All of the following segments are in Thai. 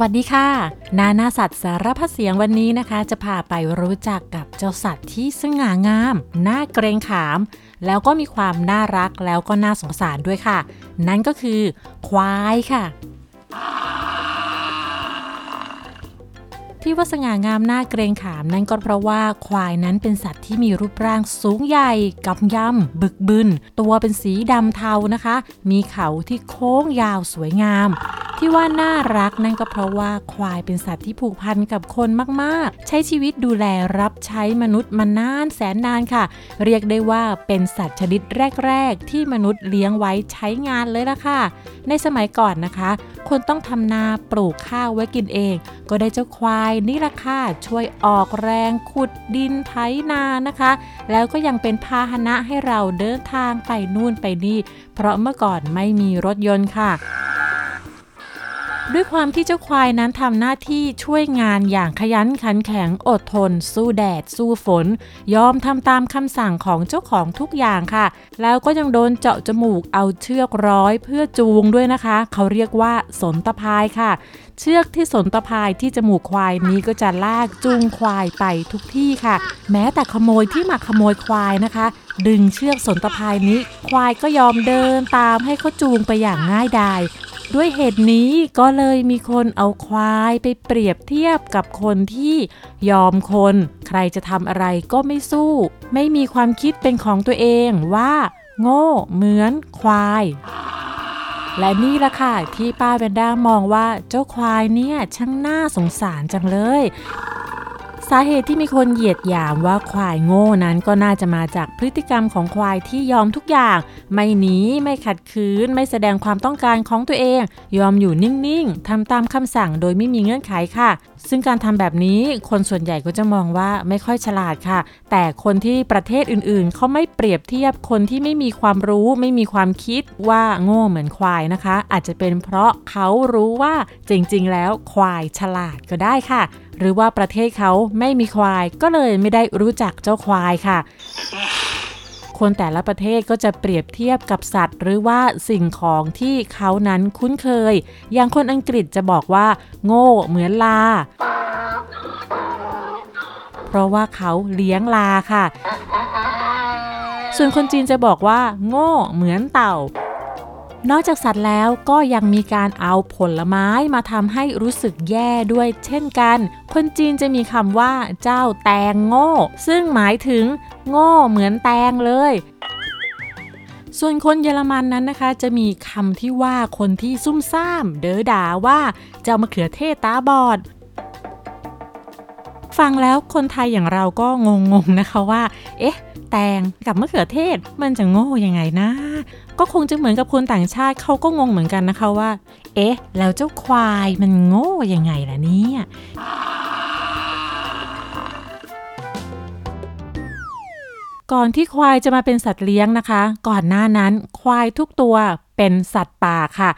วัสดีค่ะ นานาสัตว์สารพัดเสียงวันนี้นะคะ จะพาไปรู้จักกับเจ้าสัตว์ที่สง่างาม น่าเกรงขาม แล้วก็มีความน่ารักแล้วก็น่าสงสารด้วยค่ะ นั่นก็คือ ควายค่ะ ที่ว่าสง่างามน่าเกรงขามนั่นก็เพราะว่าควายนั้นเป็นสัตว์ที่มีรูปร่างสูงใหญ่กำยำบึกบึน ตัวเป็นสีดำเทานะคะ มีเขาที่โค้งยาวสวยงาม ที่ว่าน่ารักนั่นก็เพราะว่าควายเป็นสัตว์ที่ผูกพันกับคนมากๆ ใช้ชีวิตดูแลรับใช้มนุษย์มานานแสนนานค่ะ เรียกได้ว่าเป็นสัตว์ชนิดแรก ๆ ที่มนุษย์เลี้ยงไว้ใช้งานเลยล่ะค่ะ ในสมัยก่อนนะคะ คนต้องทำนาปลูกข้าวไว้กินเอง ก็ได้เจ้าควายนี่ละค่ะช่วยออกแรงขุดดินไถนานะคะ แล้วก็ยังเป็นพาหนะให้เราเดินทางไปนู่นไปนี่ เพราะเมื่อก่อนไม่มีรถยนต์ค่ะ ด้วยความที่เจ้าควายนั้นทำหน้าที่ช่วยงานอย่างขยันขันแข็งอดทน สู้แดด สู้ฝน ยอมทำตามคำสั่งของเจ้าของทุกอย่างค่ะ แล้วก็ยังโดนเจาะจมูกเอาเชือกร้อยเพื่อจูงด้วยนะคะ เขาเรียกว่าสนตะพายค่ะ เชือกที่สนตะพายที่จมูกควายนี้ก็จะลากจูงควายไปทุกที่ค่ะ แม้แต่ขโมยที่มาขโมยควายนะคะ ดึงเชือกสนตะพายนี้ ควายก็ยอมเดินตามให้เขาจูงไปอย่างง่ายดาย ด้วยเหตุนี้ก็เลยมีคนเอาควายไปเปรียบเทียบกับคนที่ยอมคน ใครจะทำอะไรก็ไม่สู้ ไม่มีความคิดเป็นของตัวเองว่า โง่ เหมือนควาย และนี่ละค่ะ ที่ป้าแวนด้ามองว่าเจ้าควายเนี่ยช่างน่าสงสารจังเลย สาเหตุที่มีคนเหยียดหยามว่าควายโง่นั้นก็น่าจะมาจากพฤติกรรมของควายที่ยอมทุกอย่าง ไม่หนีไม่ขัดขืน ไม่แสดงความต้องการของตัวเอง ยอมอยู่นิ่งๆทำตามคำสั่งโดยไม่มีเงื่อนไขค่ะ ซึ่งการทำแบบนี้คนส่วนใหญ่ก็จะมองว่าไม่ค่อยฉลาดค่ะ แต่คนที่ประเทศอื่นๆ เขาไม่เปรียบเทียบคนที่ไม่มีความรู้ไม่มีความคิดว่าโง่เหมือนควายนะคะ อาจจะเป็นเพราะเขารู้ว่าจริงๆ แล้วควายฉลาดก็ได้ค่ะ หรือว่าประเทศเขาไม่มีควาย ก็เลยไม่ได้รู้จักเจ้าควายค่ะ คนแต่ละประเทศก็จะเปรียบเทียบกับสัตว์ หรือว่าสิ่งของที่เขานั้นคุ้นเคย อย่างคนอังกฤษจะบอกว่า โง่เหมือนลา เพราะว่าเขาเลี้ยงลาค่ะ ส่วนคนจีนจะบอกว่า โง่เหมือนเต่า นอกจากสัตว์แล้วก็ยังมีการเอาผลไม้มาทำให้รู้สึกแย่ด้วยเช่นกัน คนจีนจะมีคำว่าเจ้าแตงโง่ ซึ่งหมายถึง โง่เหมือนแตงเลย ส่วนคนเยอรมันนั้นนะคะ จะมีคำที่ว่าคนที่ซุ่มซ่าม เด๋อด่าว่าเจ้ามะเขือเทศตาบอด ฟังแล้วคนไทยอย่างเราก็งงๆนะคะว่า เอ๊ะ แตงกับมะเขือเทศมันจะโง่ยังไงนะ ก็คงจะเหมือนกับคนต่างชาติเขาก็งงเหมือนกันนะคะว่า เอ๊ะ แล้วเจ้าควายมันโง่ยังไงล่ะเนี่ยก่อนที่ควายจะมาเป็นสัตว์เลี้ยงนะคะ ก่อนหน้านั้นควายทุกตัวเป็นสัตว์ป่าค่ะ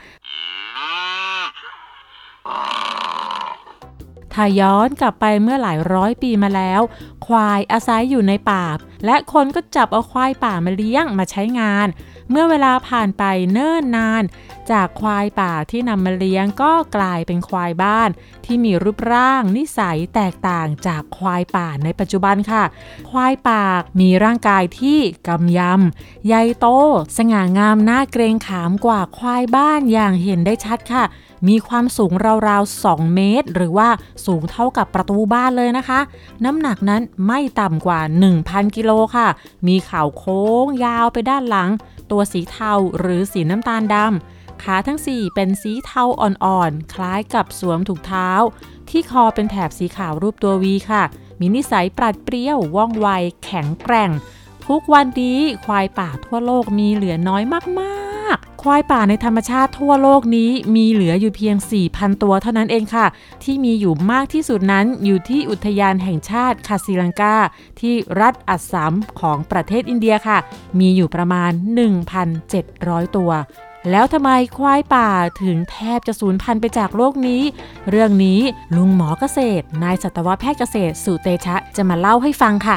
ถ้าย้อนกลับไปเมื่อหลายร้อยปีมาแล้ว ควายอาศัยอยู่ในป่า และคนก็จับเอาควายป่ามาเลี้ยงมาใช้งาน เมื่อเวลาผ่านไปเนิ่นนาน จากควายป่าที่นำมาเลี้ยงก็กลายเป็นควายบ้าน ที่มีรูปร่างนิสัยแตกต่างจากควายป่าในปัจจุบันค่ะ ควายป่ามีร่างกายที่กำยำใหญ่โต สง่างามน่าเกรงขามกว่าควายบ้านอย่างเห็นได้ชัดค่ะ มีความสูงราวๆ 2 เมตร หรือว่าสูงเท่ากับประตูบ้านเลยนะคะ น้ำหนักนั้นไม่ต่ำกว่า 1,000 กิโลค่ะ มีเขาโค้งยาวไปด้านหลัง ตัวสีเทาหรือสีน้ำตาลดำขาทั้ง 4 เป็นสีเทาอ่อนๆ คล้ายกับสวมถุงเท้า ที่คอเป็นแถบสีขาวรูปตัววีค่ะ มีนิสัยปราดเปรี้ยวว่องไว แข็งแกร่ง ทุกวันนี้ควายป่าทั่วโลกมีเหลือน้อยมากๆ ควายป่าในธรรมชาติทั่วโลกนี้มีเหลืออยู่เพียง 4,000 ตัวเท่านั้นเองค่ะ ที่มีอยู่มากที่สุดนั้นอยู่ที่อุทยานแห่งชาติคาซิลังกาที่รัฐอัสสัมของประเทศอินเดียค่ะ มีอยู่ประมาณ 1,700 ตัวแล้วทำไมควายป่าถึงแทบจะสูญพันธุ์ไปจากโลกนี้ เรื่องนี้ลุงหมอเกษตร นายสัตวแพทย์เกษตรสุเตชะจะมาเล่าให้ฟังค่ะ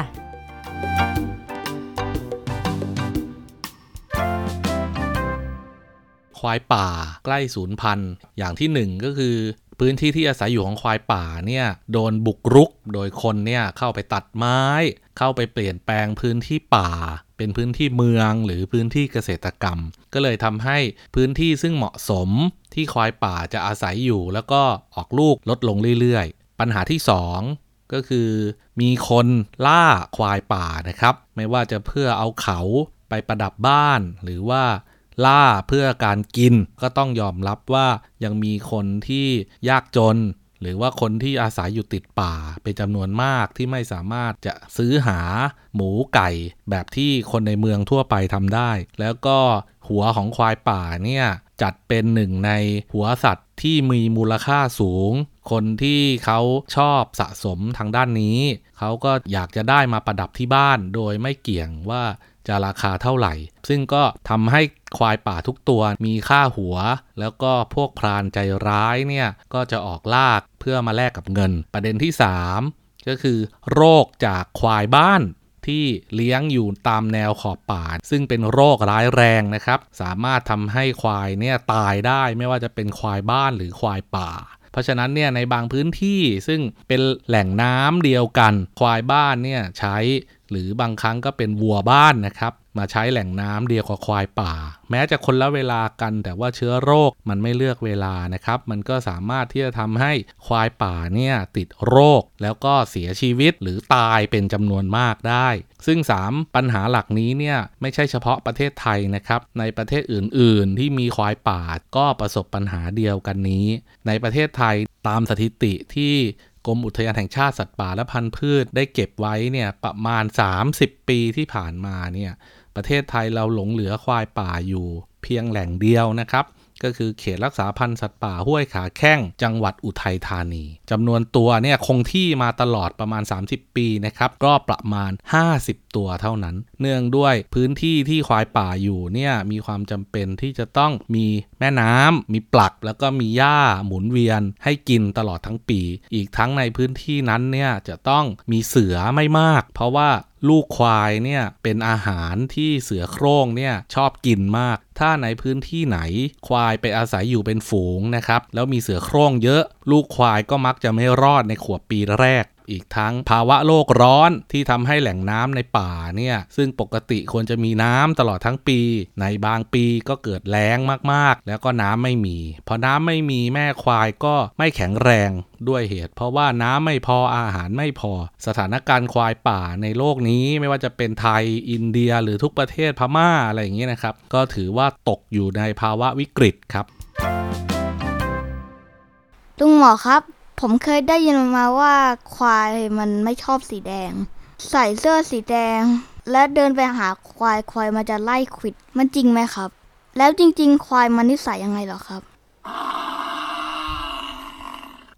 ควายป่า ใกล้สูญพันธุ์ อย่างที่หนึ่งก็คือพพื้นที่ที่อาศัยอยู่ของควายป่าเนี่ยโดนบุกรุก โดยคนเนี่ยเข้าไปตัดไม้ เข้าไปเปลี่ยนแปลงพื้นที่ป่า เป็นพื้นที่เมืองหรือพื้นที่เกษตรกรรม ก็เลยทำให้พื้นที่ซึ่งเหมาะสมที่ควายป่าจะอาศัยอยู่ แล้วก็ออกลูกลดลงเรื่อยๆ ปัญหาที่ 2 ก็คือมีคนล่าควายป่านะครับ ไม่ว่าจะเพื่อเอาเขาไปประดับบ้านหรือว่า ล่าเพื่อการกินก็ต้องยอมรับว่ายังมีคนที่ยากจน หรือว่าคนที่อาศัยอยู่ติดป่าเป็นจำนวนมากที่ไม่สามารถจะซื้อหาหมูไก่แบบที่คนในเมืองทั่วไปทำได้ แล้วก็หัวของควายป่าเนี่ยจัดเป็นหนึ่งในหัวสัตว์ที่มีมูลค่าสูง คนที่เขาชอบสะสมทางด้านนี้ เขาก็อยากจะได้มาประดับที่บ้านโดยไม่เกี่ยงว่า จะราคาเท่าไหร่ ซึ่งก็ทำให้ควายป่าทุกตัวมีค่าหัว แล้วก็พวกพรานใจร้ายเนี่ยก็จะออกลากเพื่อมาแลกกับเงิน ประเด็นที่ 3 ก็คือ โรคจากควายบ้านที่เลี้ยงอยู่ตามแนวขอบป่า ซึ่งเป็นโรคร้ายแรงนะครับ สามารถทำให้ควายเนี่ยตายได้ไม่ว่าจะเป็นควายบ้านหรือควายป่า เพราะฉะนั้นเนี่ยในบางพื้นที่ซึ่งเป็นแหล่งน้ำเดียวกัน ควายบ้านเนี่ยใช้หรือบางครั้งก็เป็นวัวบ้านนะครับ มาใช้แหล่งน้ำเดียวกับควายป่า แม้จะคนละเวลากัน แต่ว่าเชื้อโรคมันไม่เลือกเวลานะครับ มันก็สามารถที่จะทำให้ควายป่าเนี่ยติดโรค แล้วก็เสียชีวิตหรือตายเป็นจำนวนมากได้ ซึ่ง 3 ปัญหาหลักนี้เนี่ยไม่ใช่เฉพาะประเทศไทยนะครับ ในประเทศอื่น ๆ ที่มีควายป่าก็ประสบปัญหาเดียวกันนี้ ในประเทศไทยตามสถิติที่กรมอุทยานแห่งชาติสัตว์ป่าและพันธุ์พืชได้เก็บไว้เนี่ยประมาณ 30 ปีที่ผ่านมาเนี่ย ประเทศไทยเราหลงเหลือควายป่าอยู่เพียงแหล่งเดียวนะครับ ก็คือเขตรักษาพันธุ์สัตว์ป่าห้วยขาแข้งจังหวัดอุทัยธานีจำนวนตัวเนี่ยคงที่มาตลอดประมาณ 30 ปีนะครับ ก็ประมาณ 50 ตัวเท่านั้น เนื่องด้วยพื้นที่ที่ควายป่าอยู่เนี่ยมีความจำเป็นที่จะต้องมีแม่น้ำมีปลัก แล้วก็มีหญ้าหมุนเวียนให้กินตลอดทั้งปี อีกทั้งในพื้นที่นั้นเนี่ยจะต้องมีเสือไม่มาก เพราะว่า ลูกควายเนี่ยเป็นอาหารที่เสือโคร่งเนี่ยชอบกินมาก ถ้าในพื้นที่ไหนควายไปอาศัยอยู่เป็นฝูงนะครับ แล้วมีเสือโคร่งเยอะ ลูกควายก็มักจะไม่รอดในขวบปีแรกอีกทั้งภาวะโลกร้อนที่ทำให้แหล่งน้ำในป่าเนี่ยซึ่งปกติควรจะมีน้ำตลอดทั้งปี ในบางปีก็เกิดแล้งมากๆ แล้วก็น้ำไม่มี พอน้ำไม่มีแม่ควายก็ไม่แข็งแรงด้วยเหตุ เพราะว่าน้ำไม่พออาหารไม่พอ สถานการณ์ควายป่าในโลกนี้ไม่ว่าจะเป็นไทยอินเดียหรือทุกประเทศพม่าอะไรอย่างนี้นะครับ ก็ถือว่าตกอยู่ในภาวะวิกฤตครับลุงหมอครับ ผมเคยได้ยินมาว่าควายมันไม่ชอบสีแดง ใส่เสื้อสีแดง และเดินไปหาควายควายมันจะไล่ขิดมันจริงไหมครับ แล้วจริง ๆ ควายมันนิสัยยังไงหรอครับ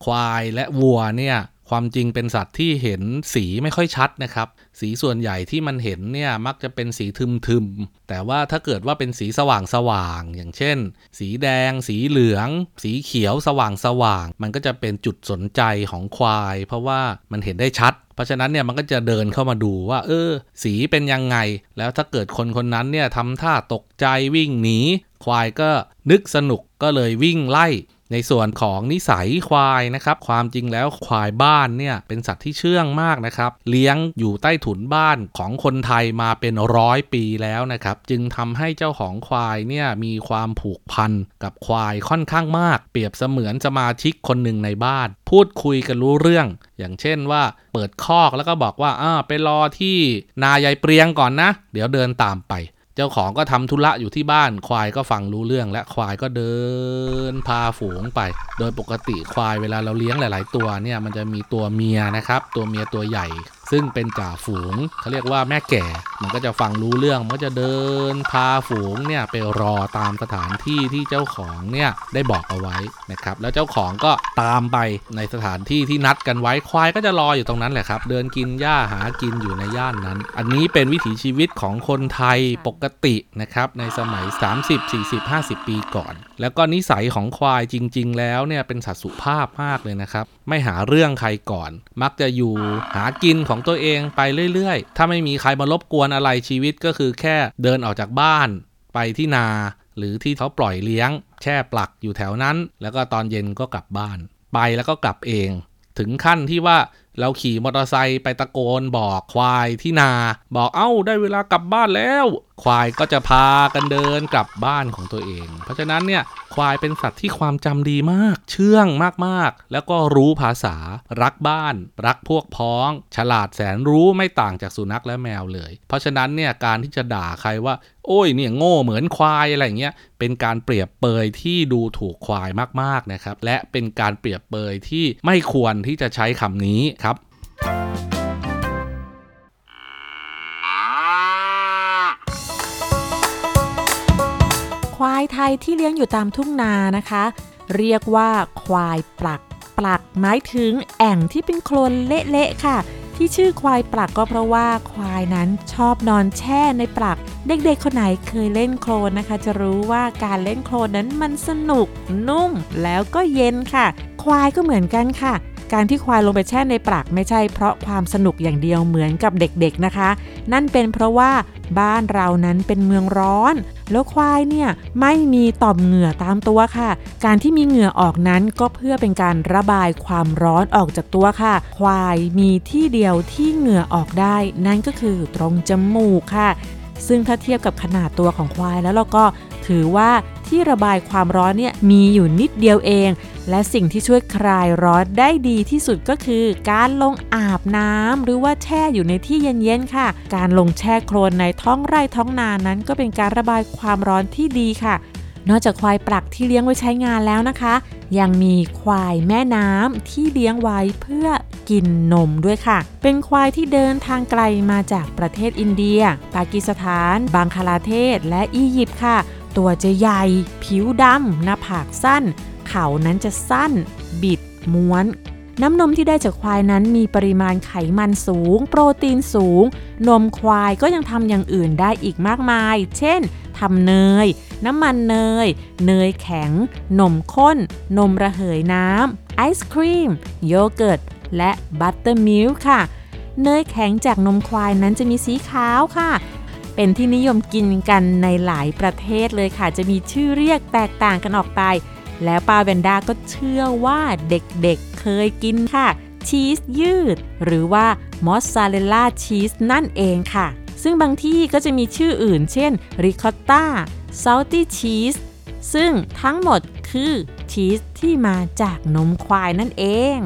ควายและวัวเนี่ย ความจริงเป็นสัตว์ที่เห็นสีไม่ค่อยชัดนะครับ สีส่วนใหญ่ที่มันเห็นเนี่ยมักจะเป็นสีทึมๆ แต่ว่าถ้าเกิดว่าเป็นสีสว่างสว่างอย่างเช่น สีแดง สีเหลือง สีเขียวสว่างสว่าง มันก็จะเป็นจุดสนใจของควาย เพราะว่ามันเห็นได้ชัด เพราะฉะนั้นเนี่ยมันก็จะเดินเข้ามาดูว่า เออ สีเป็นยังไง แล้วถ้าเกิดคนคนนั้นเนี่ยทำท่าตกใจวิ่งหนีควายก็นึกสนุกก็เลยวิ่งไล่ ในส่วนของนิสัยควายนะครับ ความจริงแล้วควายบ้านเนี่ยเป็นสัตว์ที่เชื่องมากนะครับ เลี้ยงอยู่ใต้ถุนบ้านของคนไทยมาเป็นร้อยปีแล้วนะครับ จึงทำให้เจ้าของควายเนี่ยมีความผูกพันกับควายค่อนข้างมาก เปรียบเสมือนสมาชิกคนหนึ่งในบ้าน พูดคุยกันรู้เรื่อง อย่างเช่นว่าเปิดคอกแล้วก็บอกว่าอ่าไปรอที่นายายเปรียงก่อนนะ เดี๋ยวเดินตามไป เจ้าของก็ทำธุระอยู่ที่บ้าน ควายก็ฟังรู้เรื่องและควายก็เดิน พาฝูงไป โดยปกติควายเวลาเราเลี้ยงหลาย ๆ ตัวเนี่ยมันจะมีตัวเมียนะครับ ตัวเมียตัวใหญ่ซึ่งเป็นจ่าฝูงเขาเรียกว่าแม่แก่ มันก็จะฟังรู้เรื่อง มันก็จะเดินพาฝูงเนี่ยไปรอตามสถานที่ที่เจ้าของเนี่ยได้บอกเอาไว้นะครับ แล้วเจ้าของก็ตามไปในสถานที่ที่นัดกันไว้ ควายก็จะรออยู่ตรงนั้นแหละครับ เดินกินหญ้าหากินอยู่ในย่านนั้น อันนี้เป็นวิถีชีวิตของคนไทยปกตินะครับในสมัย 30 40 50 ปีก่อน แล้วก็นิสัยของควายจริง ๆ แล้วเนี่ยเป็นสัตว์สุภาพมากเลยนะครับ ไม่หาเรื่องใครก่อน มักจะอยู่หากินของของตัวเองไปเรื่อยๆ ถ้าไม่มีใครมารบกวนอะไรชีวิตก็คือแค่เดินออกจากบ้านไปที่นา หรือที่เขาปล่อยเลี้ยง แช่ปลักอยู่แถวนั้น แล้วก็ตอนเย็นก็กลับบ้าน ไปแล้วก็กลับเอง ถึงขั้นที่ว่าเราขี่มอเตอร์ไซค์ไปตะโกนบอกควายที่นา บอกเอ้าได้เวลากลับบ้านแล้วควายก็จะพากันเดินกลับบ้านของตัวเอง เพราะฉะนั้นเนี่ยควายเป็นสัตว์ที่ความจำดีมาก เชื่องมากๆ แล้วก็รู้ภาษา รักบ้าน รักพวกพ้อง ฉลาดแสนรู้ไม่ต่างจากสุนัขและแมวเลย เพราะฉะนั้นเนี่ยการที่จะด่าใครว่า โอ้ยเนี่ยโง่เหมือนควายอะไรเงี้ยเป็นการเปรียบเปยที่ดูถูกควายมากๆนะครับและเป็นการเปรียบเปยที่ไม่ควรที่จะใช้คำนี้ครับ ไทยที่เลี้ยงอยู่ตามทุ่งนานะคะ เรียกว่าควายปลักปลักหมายถึงแอ่งที่เป็นโคลนเละๆค่ะ ที่ชื่อควายปลักก็เพราะว่าควายนั้นชอบนอนแช่ในปลัก เด็กๆคนไหนเคยเล่นโคลนนะคะ จะรู้ว่าการเล่นโคลนนั้นมันสนุกนุ่มแล้วก็เย็นค่ะ ควายก็เหมือนกันค่ะ การที่ควายลงไปแช่ในปลักไม่ใช่เพราะความสนุกอย่างเดียวเหมือนกับเด็กๆนะคะ นั่นเป็นเพราะว่าบ้านเรานั้นเป็นเมืองร้อน แล้วควายเนี่ยไม่มีต่อมเหงื่อตามตัวค่ะ การที่มีเหงื่อออกนั้นก็เพื่อเป็นการระบายความร้อนออกจากตัวค่ะ ควายมีที่เดียวที่เหงื่อออกได้ นั่นก็คือตรงจมูกค่ะ ซึ่งถ้าเทียบกับขนาดตัวของควายแล้วเราก็ถือว่าที่ระบายความร้อนเนี่ยมีอยู่นิดเดียวเอง และสิ่งที่ช่วยคลายร้อนได้ดีที่สุดก็คือการลงอาบน้ำหรือว่าแช่อยู่ในที่เย็นๆค่ะ การลงแช่โคลนในท้องไร่ท้องนานั้น ก็เป็นการระบายความร้อนที่ดีค่ะ นอกจากควายปลักที่เลี้ยงไว้ใช้งานแล้วนะคะ ยังมีควายแม่น้ำที่เลี้ยงไว้เพื่อกินนมด้วยค่ะ เป็นควายที่เดินทางไกลมาจากประเทศอินเดีย ปากีสถาน บังคลาเทศ และอียิปต์ค่ะ ตัวจะใหญ่ ผิวดำหน้าผากสั้น เขานั้นจะสั้น บิด ม้วน น้ำนมที่ได้จากควายนั้นมีปริมาณไขมันสูง โปรตีนสูง นมควายก็ยังทำอย่างอื่นได้อีกมากมาย เช่นทำเนย น้ำมันเนย เนยแข็ง นมข้น นมระเหยน้ำไอศครีม โยเกิร์ต และ buttermilk ค่ะ เนยแข็งจากนมควายนั้นจะมีสีขาวค่ะ เป็นที่นิยมกินกันในหลายประเทศเลยค่ะ จะมีชื่อเรียกแตกต่างกันออกไป แล้วป้าแวนด้าก็เชื่อว่าเด็กๆเเคยกินค่ะ ชีสยืด หรือว่ามอสซาเรลล่าชีสนั่นเองค่ะ ซึ่งบางที่ก็จะมีชื่ออื่น เช่นริคอตตาซอลตี้ชีสซึ่งทั้งหมดคือชีสที่มาจากนมควายนั่นเอง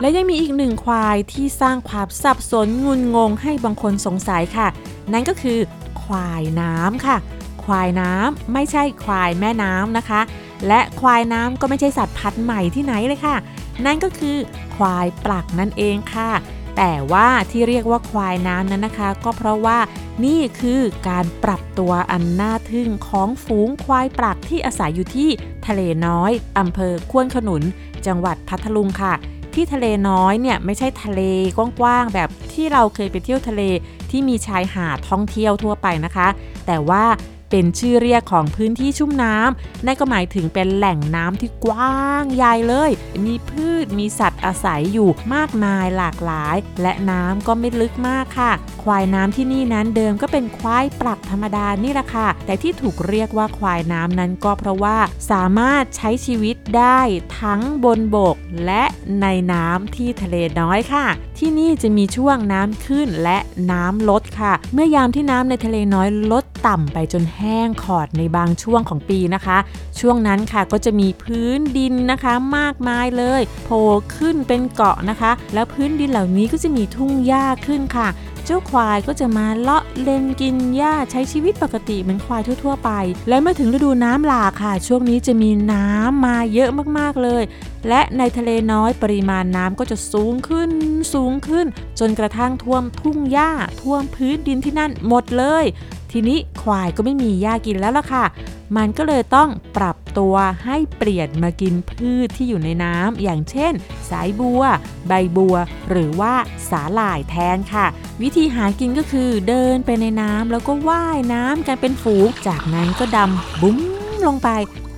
และยังมีอีกหนึ่งควายที่สร้างความสับสนงุนงงให้บางคนสงสัยค่ะ นั่นก็คือควายน้ำค่ะ ควายน้ำไม่ใช่ควายแม่น้ำนะคะ และควายน้ำก็ไม่ใช่สัตว์พันธุ์ใหม่ที่ไหนเลยค่ะ นั่นก็คือควายปลักนั่นเองค่ะ แต่ว่าที่เรียกว่าควายน้ำนั้นนะคะ ก็เพราะว่านี่คือการปรับตัวอันน่าทึ่งของฝูงควายปลักที่อาศัยอยู่ที่ทะเลน้อยอำเภอควนขนุน จังหวัดพัทลุงค่ะที่ทะเลน้อยเนี่ยไม่ใช่ทะเลกว้างๆแบบที่เราเคยไปเที่ยวทะเลที่มีชายหาดท่องเที่ยวทั่วไปนะคะ แต่ว่า เป็นชื่อเรียกของพื้นที่ชุ่มน้ำนั่นก็หมายถึงเป็นแหล่งน้ำที่กว้างใหญ่เลย มีพืชมีสัตว์อาศัยอยู่มากมายหลากหลาย และน้ำก็ไม่ลึกมากค่ะ ควายน้ำที่นี่นั้นเดิมก็เป็นควายปลักธรรมดานี่แหละค่ะ แต่ที่ถูกเรียกว่าควายน้ำนั้นก็เพราะว่าสามารถใช้ชีวิตได้ทั้งบนบกและในน้ำที่ทะเลน้อยค่ะ ที่นี่จะมีช่วงน้ำขึ้นและน้ำลดค่ะ เมื่อยามที่น้ำในทะเลน้อยลดต่ำไปจนแแห้งขอดในบางช่วงของปีนะคะ ช่วงนั้นค่ะก็จะมีพื้นดินนะคะมากมายเลยโผล่ขึ้นเป็นเกาะนะคะ แล้วพื้นดินเหล่านี้ก็จะมีทุ่งหญ้าขึ้นค่ะเจ้าควายก็จะมาเลาะเล็มกินหญ้าใช้ชีวิตปกติเหมือนควายทั่ว ๆ ไป และเมื่อถึงฤดูน้ำหลากค่ะ ช่วงนี้จะมีน้ำมาเยอะมากๆเลย และในทะเลน้อยปริมาณน้ำก็จะสูงขึ้นสูงขึ้น จนกระทั่งท่วมทุ่งหญ้าท่วมพื้นดินที่นั่นหมดเลย ทีนี้ควายก็ไม่มีหญ้ากินแล้วล่ะค่ะ มันก็เลยต้องปรับตัวให้เปลี่ยนมากินพืชที่อยู่ในน้ำอย่างเช่น สายบัว ใบบัว หรือว่าสาหร่ายแทนค่ะ วิธีหากินก็คือเดินไปในน้ำแล้วก็ว่ายน้ำกันเป็นฝูง จากนั้นก็ดำบุ้มลงไป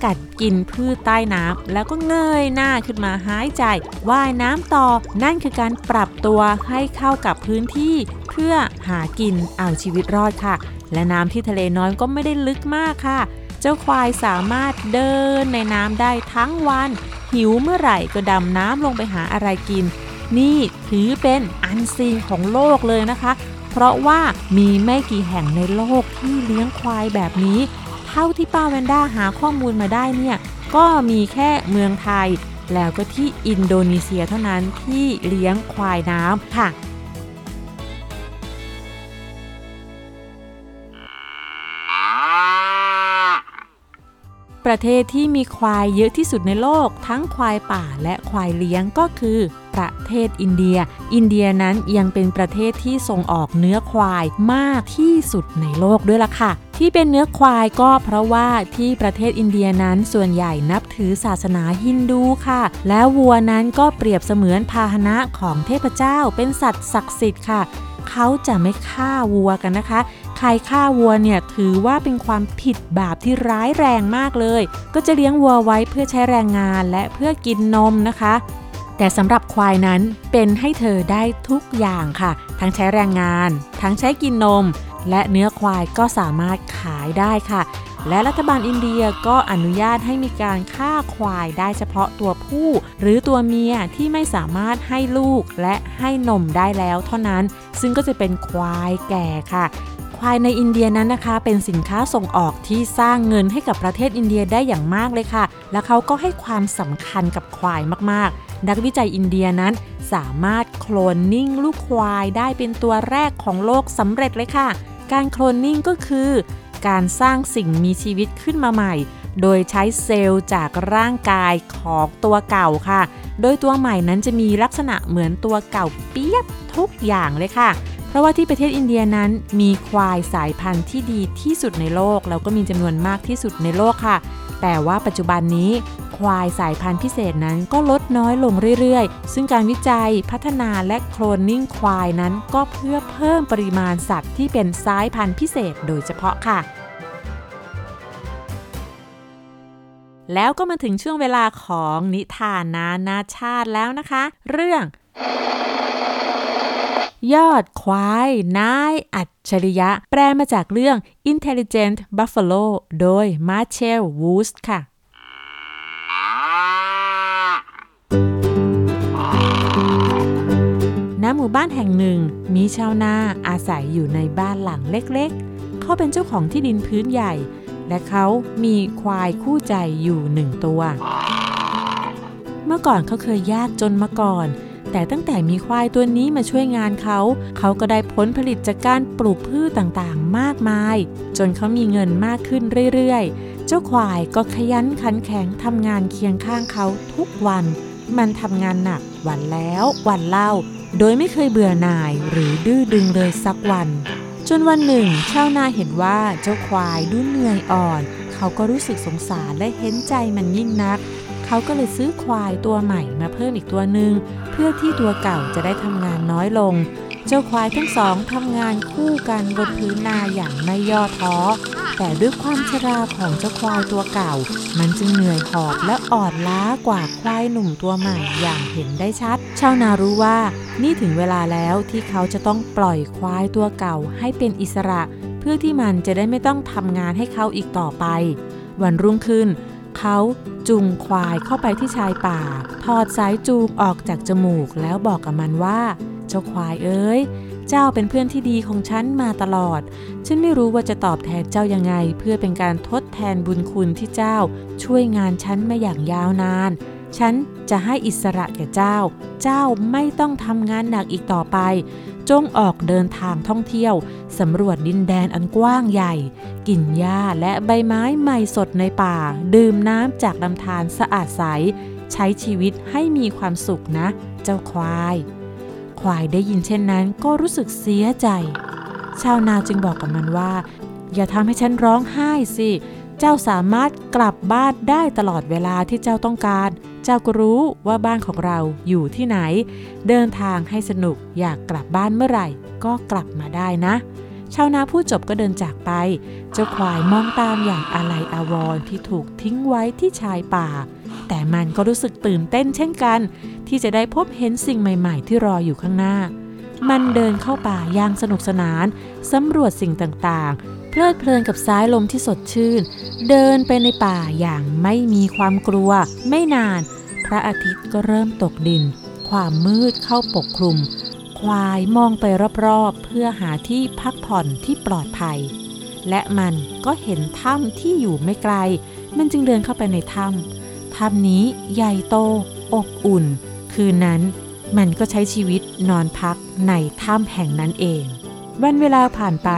กัดกินพืชใต้น้ำแล้วก็เงยหน้าขึ้นมาหายใจว่ายน้ำต่อ นั่นคือการปรับตัวให้เข้ากับพื้นที่ เพื่อหากินเอาชีวิตรอดค่ะ และน้ำที่ทะเลน้อยก็ไม่ได้ลึกมากค่ะ เจ้าควายสามารถเดินในน้ำได้ทั้งวัน หิวเมื่อไหร่ก็ดำน้ำลงไปหาอะไรกิน นี่ถือเป็นอันซีนของโลกเลยนะคะ เพราะว่ามีไม่กี่แห่งในโลกที่เลี้ยงควายแบบนี้ เท่าที่ป้าแวนด้าหาข้อมูลมาได้เนี่ยก็มีแค่เมืองไทย แล้วก็ที่อินโดนีเซียเท่านั้นที่เลี้ยงควายน้ำค่ะ ประเทศที่มีควายเยอะที่สุดในโลก ทั้งควายป่าและควายเลี้ยงก็คือ ประเทศอินเดีย อินเดียนั้นยังเป็นประเทศที่ส่งออกเนื้อควายมากที่สุดในโลกด้วยล่ะค่ะ ที่เป็นเนื้อควายก็เพราะว่าที่ประเทศอินเดียนั้นส่วนใหญ่นับถือศาสนาฮินดูค่ะ แล้ววัวนั้นก็เปรียบเสมือนพาหนะของเทพเจ้า เป็นสัตว์ศักดิ์สิทธิ์ค่ะเขาจะไม่ฆ่าวัวกันนะคะ ใครฆ่าวัวเนี่ยถือว่าเป็นความผิดบาปที่ร้ายแรงมากเลย ก็จะเลี้ยงวัวไว้เพื่อใช้แรงงานและเพื่อกินนมนะคะ แต่สำหรับควายนั้นเป็นให้เธอได้ทุกอย่างค่ะ ทั้งใช้แรงงาน ทั้งใช้กินนม และเนื้อควายก็สามารถขายได้ค่ะ และรัฐบาลอินเดียก็อนุญาตให้มีการฆ่าควายได้เฉพาะตัวผู้ หรือตัวเมียที่ไม่สามารถให้ลูกและให้นมได้แล้วเท่านั้น ซึ่งก็จะเป็นควายแก่ค่ะ ควายในอินเดียนั้นนะคะ เป็นสินค้าส่งออกที่สร้างเงินให้กับประเทศอินเดียได้อย่างมากเลยค่ะ และเขาก็ให้ความสำคัญกับควายมากๆ นักวิจัยอินเดียนั้นสามารถโคลนนิ่งลูกควายได้เป็นตัวแรกของโลกสำเร็จเลยค่ะ การโคลนนิ่งก็คือ การสร้างสิ่งมีชีวิตขึ้นมาใหม่ โดยใช้เซลล์จากร่างกายของตัวเก่าค่ะ โดยตัวใหม่นั้นจะมีลักษณะเหมือนตัวเก่าเปียบทุกอย่างเลยค่ะ ราะว่าที่ประเทศอินเดียนั้นมีควายสายพันธุ์ที่ดีที่สุดในโลก แล้วก็มีจำนวนมากที่สุดในโลกค่ะ แต่ว่าปัจจุบันนี้ ควายสายพันธุ์พิเศษนั้นก็ลดน้อยลงเรื่อยๆ ซึ่งการวิจัยพัฒนาและโคลนนิ่งควายนั้นก็เพื่อเพิ่มปริมาณสัตว์ที่เป็นสายพันธุ์พิเศษโดยเฉพาะค่ะแล้วก็มาถึงช่วงเวลาของนิทานนานาชาติแล้วนะคะ เรื่อง ยอดควายนายอัจฉริยะ แปลมาจากเรื่อง Intelligent Buffalo โดย Marcel Woods ค่ะณหมู่บ้านแห่งหนึ่ง มีชาวนาอาศัยอยู่ในบ้านหลังเล็กๆ เขาเป็นเจ้าของที่ดินพื้นใหญ่ และเขามีควายคู่ใจอยู่หนึ่งตัว เมื่อก่อนเขาเคยยากจนมาก่อน แต่ตั้งแต่มีควายตัวนี้มาช่วยงานเขา เขาก็ได้ผลผลิตจากการปลูกพืชต่างๆ มากมาย จนเขามีเงินมากขึ้นเรื่อยๆ เจ้าควายก็ขยันขันแข็งทำงานเคียงข้างเขาทุกวัน มันทำงานหนักวันแล้ววันเล่า โดยไม่เคยเบื่อหน่ายหรือดื้อดึงเลยสักวัน จนวันหนึ่ง ชาวนาเห็นว่าเจ้าควายดูเหนื่อยอ่อน เขาก็รู้สึกสงสารและเห็นใจมันยิ่งนัก เขาก็เลยซื้อควายตัวใหม่มาเพิ่มอีกตัวหนึ่งเพื่อที่ตัวเก่าจะได้ทำงานน้อยลง เจ้าควายทั้งสองทำงานคู่กันบนพื้นนาอย่างไม่ย่อท้อ แต่ด้วยความชราของเจ้าควายตัวเก่า มันจึงเหนื่อยหอบและอ่อนล้ากว่าควายหนุ่มตัวใหม่อย่างเห็นได้ชัด ชาวนารู้ว่านี่ถึงเวลาแล้วที่เขาจะต้องปล่อยควายตัวเก่าให้เป็นอิสระ เพื่อที่มันจะได้ไม่ต้องทำงานให้เขาอีกต่อไป วันรุ่งขึ้น เขาจุงควายเข้าไปที่ชายป่า ถอดสายจูงออกจากจมูกแล้วบอกกับมันว่า เจ้าควายเอ้ย เจ้าเป็นเพื่อนที่ดีของฉันมาตลอด ฉันไม่รู้ว่าจะตอบแทนเจ้ายังไง เพื่อเป็นการทดแทนบุญคุณที่เจ้า ช่วยงานฉันมาอย่างยาวนาน ฉันจะให้อิสระแก่เจ้า เจ้าไม่ต้องทำงานหนักอีกต่อไป จงออกเดินทางท่องเที่ยวสำรวจดินแดนอันกว้างใหญ่ กินหญ้าและใบไม้ใหม่สดในป่า ดื่มน้ำจากลำธารสะอาดใส ใช้ชีวิตให้มีความสุขนะ เจ้าควาย ควายได้ยินเช่นนั้นก็รู้สึกเสียใจ ชาวนาจึงบอกกับมันว่า อย่าทำให้ฉันร้องไห้สิ เจ้าสามารถกลับบ้านได้ตลอดเวลาที่เจ้าต้องการ เจ้าก็รู้ว่าบ้านของเราอยู่ที่ไหน เดินทางให้สนุกอยากกลับบ้านเมื่อไหร่ ก็กลับมาได้นะ ชาวนาผู้จบก็เดินจากไป เจ้าควายมองตามอย่างอาลัยอาวรณ์ที่ถูกทิ้งไว้ที่ชายป่า แต่มันก็รู้สึกตื่นเต้นเช่นกัน ที่จะได้พบเห็นสิ่งใหม่ ๆ ที่รออยู่ข้างหน้ามันเดินเข้าป่าอย่างสนุกสนาน สำรวจสิ่งต่างๆ เพลิดเพลินกับสายลมที่สดชื่น เดินไปในป่าอย่างไม่มีความกลัว ไม่นาน พระอาทิตย์ก็เริ่มตกดิน ความมืดเข้าปกคลุม ควายมองไปรอบๆ เพื่อหาที่พักผ่อนที่ปลอดภัย และมันก็เห็นถ้ำที่อยู่ไม่ไกล มันจึงเดินเข้าไปในถ้ำถ้ำนี้ใหญ่โต อบอุ่น คืนนั้นมันก็ใช้ชีวิตนอนพักในถ้ำแห่งนั้นเอง วันเวลาผ่านไป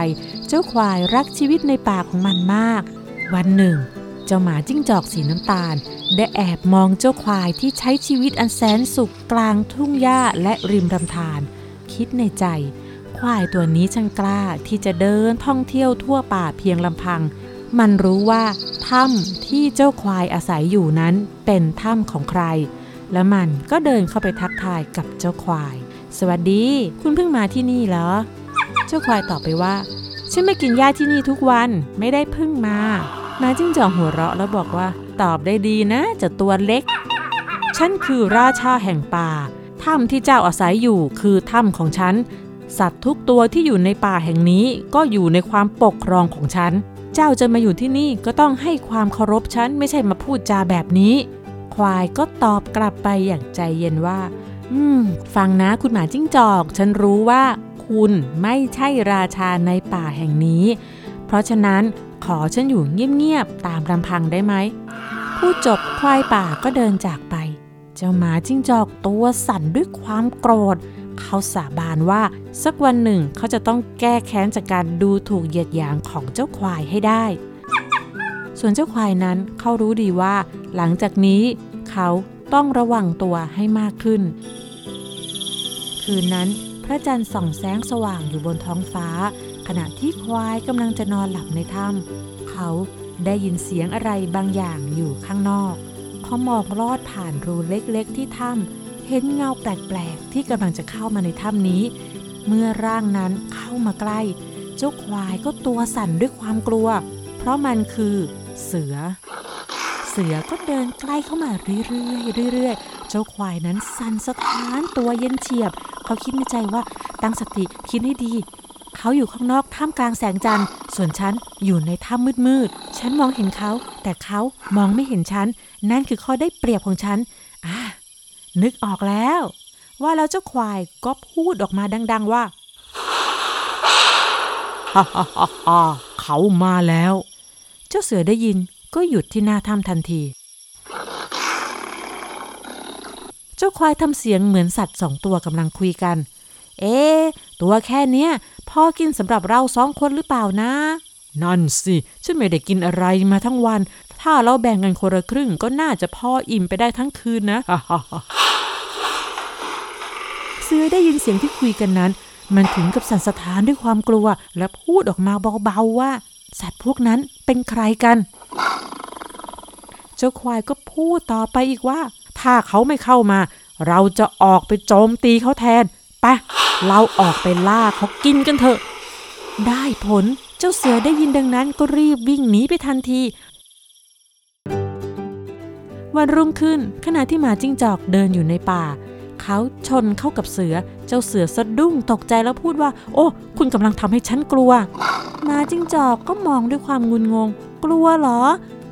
เจ้าควายรักชีวิตในป่าของมันมาก วันหนึ่ง เจ้าหมาจิ้งจอกสีน้ำตาล ได้แอบมองเจ้าควายที่ใช้ชีวิตอันแสนสุขกลางทุ่งหญ้าและริมลำธารคิดในใจ ควายตัวนี้ช่างกล้าที่จะเดินท่องเที่ยวทั่วป่าเพียงลำพัง มันรู้ว่าถ้ำที่เจ้าควายอาศัยอยู่นั้นเป็นถ้ำของใคร แล้วมันก็เดินเข้าไปทักทายกับเจ้าควาย สวัสดี คุณเพิ่งมาที่นี่เหรอ เจ้าควายตอบไปว่า ฉันไม่กินหญ้าที่นี่ทุกวันไม่ได้พิ่งมาหมาจิ้งจอกหัวเราะแล้วบอกว่า ตอบได้ดีนะจะตัวเล็ก ฉันคือราชาแห่งป่าถ้ำที่เจ้าอาศัยอยู่คือถ้ำของฉัน สัตว์ทุกตัวที่อยู่ในป่าแห่งนี้ก็อยู่ในความปกครองของฉัน เจ้าจะมาอยู่ที่นี่ก็ต้องให้ความเคารพฉันไม่ใช่มาพูดจาแบบนี้ ควายก็ตอบกลับไปอย่างใจเย็นว่า อืม ฟังนะคุณหมาจิ้งจอก ฉันรู้ว่า คุณไม่ใช่ราชาในป่าแห่งนี้ เพราะฉะนั้นขอฉันอยู่เงียบๆตามลำพังได้ไหมผู้จบควายป่าก็เดินจากไป เจ้าหมาจิ้งจอกตัวสั่นด้วยความโกรธ เขาสาบานว่าสักวันหนึ่งเขาจะต้องแก้แค้นจากการดูถูกเหยียดหยามของเจ้าควายให้ได้ ส่วนเจ้าควายนั้นเขารู้ดีว่า หลังจากนี้เขาต้องระวังตัวให้มากขึ้น คืนนั้น ระจันทร์ส่องแสงสว่างอยู่บนท้องฟ้า ขณะที่ควายกำลังจะนอนหลับในถ้ำเขาได้ยินเสียงอะไรบางอย่างอยู่ข้างนอกเขามองลอดผ่านรูเล็กๆ ที่ถ้ำเห็นเงาแปลกๆ ที่กำลังจะเข้ามาในถ้ำนี้ เมื่อร่างนั้นเข้ามาใกล้ เจ้าควายก็ตัวสั่นด้วยความกลัว เพราะมันคือเสือ เสือก็เดินใกล้เข้ามาเรื่อยๆเรื่อยๆ เจ้าควายนั้นสั่นสะท้านตัวเย็นเฉียบ เขาคิดในใจว่าตั้งสติคิดให้ดี เขาอยู่ข้างนอกท่ามกลางแสงจันทร์ ส่วนฉันอยู่ในถ้ำมืดๆ ฉันมองเห็นเขา แต่เขามองไม่เห็นฉัน นั่นคือข้อได้เปรียบของฉัน อ่า นึกออกแล้ว ว่าแล้วเจ้าควายก็พูดออกมาดัง ๆว่าฮ่าฮ่าฮ่าฮ่าเขามาแล้ว เจ้าเสือได้ยินก็หยุดที่หน้าถ้ำทันที เจ้าควายทำเสียงเหมือนสัตว์สองตัวกำลังคุยกัน เอ๊ตัวแค่เนี้ยพอกินสำหรับเราสองคนหรือเปล่านะ นั่นสิ ฉันไม่ได้กินอะไรมาทั้งวัน ถ้าเราแบ่งกันคนละครึ่งก็น่าจะพออิ่มไปได้ทั้งคืนนะเสือได้ยินเสียงที่คุยกันนั้น มันถึงกับสั่นสะท้านด้วยความกลัว และพูดออกมาเบาๆว่า สัตว์พวกนั้นเป็นใครกัน เจ้าควายก็พูดต่อไปอีกว่า ถ้าเขาไม่เข้ามา เราจะออกไปโจมตีเขาแทนไปเราออกไปล่าเขากินกันเถอะ ได้ผลเจ้าเสือได้ยินดังนั้นก็รีบวิ่งหนีไปทันที วันรุ่งขึ้นขณะที่หมาจิ้งจอกเดินอยู่ในป่า เขาชนเข้ากับเสือเจ้าเสือสะดุ้งตกใจแล้วพูดว่า โอ้ คุณกำลังทำให้ฉันกลัวหมาจิ้งจอกก็มองด้วยความงุนงง กลัวเหรอ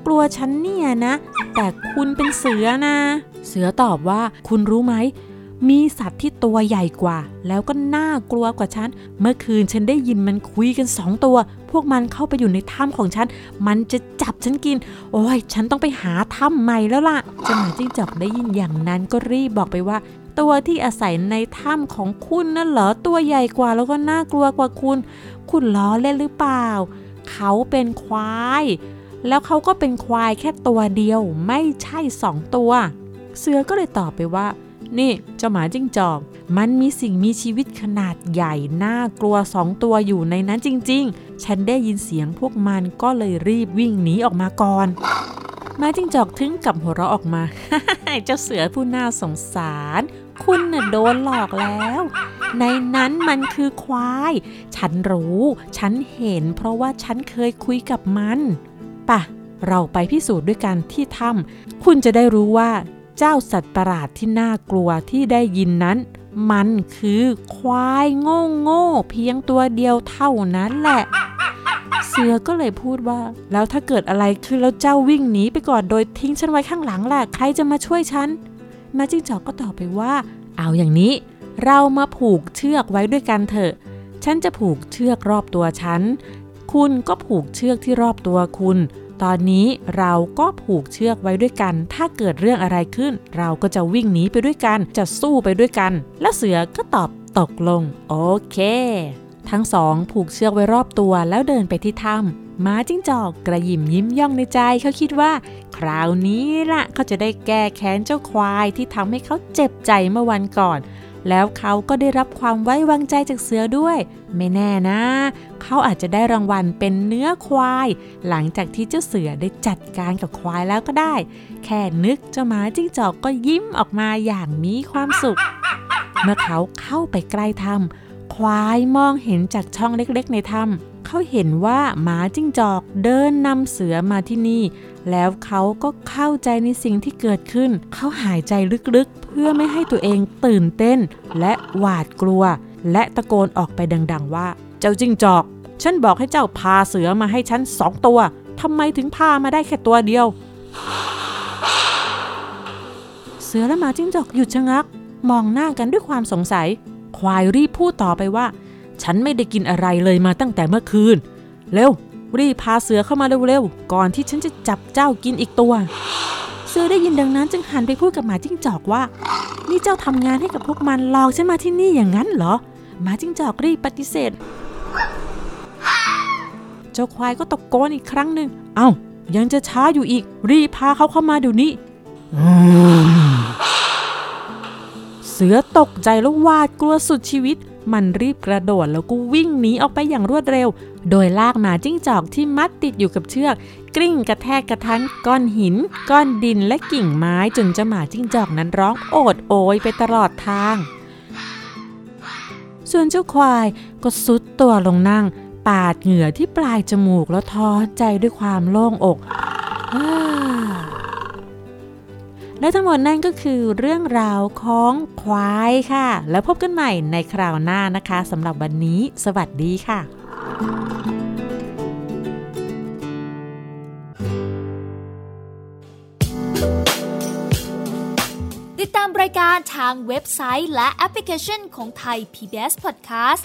กลัวฉันเนี่ยนะ แต่คุณเป็นเสือนะ เสือตอบว่าคุณรู้ไหม มีสัตว์ที่ตัวใหญ่กว่า แล้วก็น่ากลัวกว่าฉัน เมื่อคืนฉันได้ยินมันคุยกันสองตัว พวกมันเข้าไปอยู่ในถ้ำของฉัน มันจะจับฉันกิน โอ้ย ฉันต้องไปหาถ้ำใหม่แล้วล่ะเจ้าหมาจิ้งจอกได้ยินอย่างนั้นก็รีบบอกไปว่าตัวที่อาศัยในถ้ำของคุณนั่นเหรอตัวใหญ่กว่าแล้วก็น่ากลัวกว่าคุณ คุณล้อเล่นหรือเปล่า เขาเป็นควาย แล้วเขาก็เป็นควายแค่ตัวเดียวไม่ใช่สองตัว เสือก็เลยตอบไปว่า นี่เจ้าหมาจิ้งจอก มันมีสิ่งมีชีวิตขนาดใหญ่น่ากลัวสองตัวอยู่ในนั้นจริง ๆ ฉันได้ยินเสียงพวกมันก็เลยรีบวิ่งหนีออกมาก่อนหมาจิ้งจอกถึงกับหัวเราะออกมา เจ้าเสือผู้น่าสงสาร คุณน่ะโดนหลอกแล้ว ในนั้นมันคือควาย ฉันรู้ ฉันเห็น เพราะว่าฉันเคยคุยกับมัน ป่ะ เราไปพิสูจน์ด้วยกันที่ถ้ำคุณจะได้รู้ว่า เจ้าสัตว์ประหลาดที่น่ากลัวที่ได้ยินนั้น มันคือควายโง่โง่ๆเพียงตัวเดียวเท่านั้นแหละ เสือก็เลยพูดว่า แล้วถ้าเกิดอะไรขึ้นแล้วเจ้าวิ่งหนีไปก่อนโดยทิ้งฉันไว้ข้างหลังล่ะใครจะมาช่วยฉันมาจิ้งจอกก็ตอบไปว่า เอาอย่างนี้ เรามาผูกเชือกไว้ด้วยกันเถอะ ฉันจะผูกเชือกรอบตัวฉัน คุณก็ผูกเชือกที่รอบตัวคุณ ตอนนี้เราก็ผูกเชือกไว้ด้วยกัน ถ้าเกิดเรื่องอะไรขึ้น เราก็จะวิ่งหนีไปด้วยกัน จะสู้ไปด้วยกัน และเสือก็ตอบตกลง โอเค ทั้งสองผูกเชือกไว้รอบตัวแล้วเดินไปที่ถ้ำม้าจิ้งจอกกระยิมยิ้มย่องในใจเขาคิดว่า คราวนี้ละเขาจะได้แก้แค้นเจ้าควายที่ทำให้เขาเจ็บใจเมื่อวันก่อนแล้วเขาก็ได้รับความไว้วางใจจากเสือด้วย ไม่แน่นะ เขาอาจจะได้รางวัลเป็นเนื้อควาย หลังจากที่เจ้าเสือได้จัดการกับควายแล้วก็ได้ แค่นึกเจ้าหมาจิ้งจอกก็ยิ้มออกมาอย่างมีความสุข เมื่อเขาเข้าไปใกล้ถ้ำควายมองเห็นจากช่องเล็กๆ ในถ้ำเขาเห็นว่าหมาจิ้งจอกเดินนำเสือมาที่นี่ แล้วเขาก็เข้าใจในสิ่งที่เกิดขึ้น เขาหายใจลึกๆ เพื่อไม่ให้ตัวเองตื่นเต้น และหวาดกลัวและตะโกนออกไปดัง ๆ ว่า เจ้าจิ้งจอก ฉันบอกให้เจ้าพาเสือมาให้ฉันสองตัวทำไมถึงพามาได้แค่ตัวเดียว เสือและหมาจิ้งจอกหยุดชะงัก มองหน้ากันด้วยความสงสัย ควายรีบพูดต่อไปว่า ฉันไม่ได้กินอะไรเลยมาตั้งแต่เมื่อคืน เร็ว รีบพาเสือเข้ามาเร็วๆ ก่อนที่ฉันจะจับเจ้ากินอีกตัว เสือได้ยินดังนั้นจึงหันไปพูดกับหมาจิ้งจอกว่า นี่เจ้าทำงานให้กับพวกมันหลอกฉันมาที่นี่อย่างนั้นเหรอหมาจิ้งจอกรีบปฏิเสธ เจ้าควายก็ตะโกนอีกครั้งหนึ่งเอา้า ยังจะช้าอยู่อีก รีบพาเขาเข้ามาเดี๋ยวนี้ เสือตกใจแล้วหวาดกลัวสุดชีวิต มันรีบกระโดดแล้วก็วิ่งหนีออกไปอย่างรวดเร็ว โดยลากหมาจิ้งจอกที่มัดติดอยู่กับเชือก กลิ้งกระแทกกระทันก้อนหิน ก้อนดินและกิ่งไม้จนเจ้าหมาจิ้งจอกนั้นร้องโอดโอยไปตลอดทาง ส่วนเจ้าควายก็ซุดตัวลงนั่ง ปาดเหงื่อที่ปลายจมูกแล้วท้อใจด้วยความโล่งอกอและทั้งหมดนั่นก็คือเรื่องราวของควายค่ะ แล้วพบกันใหม่ในคราวหน้านะคะสำหรับวันนี้ สวัสดีค่ะติดตามรายการทางเว็บไซต์และแอปพลิเคชันของไทย PBS Podcast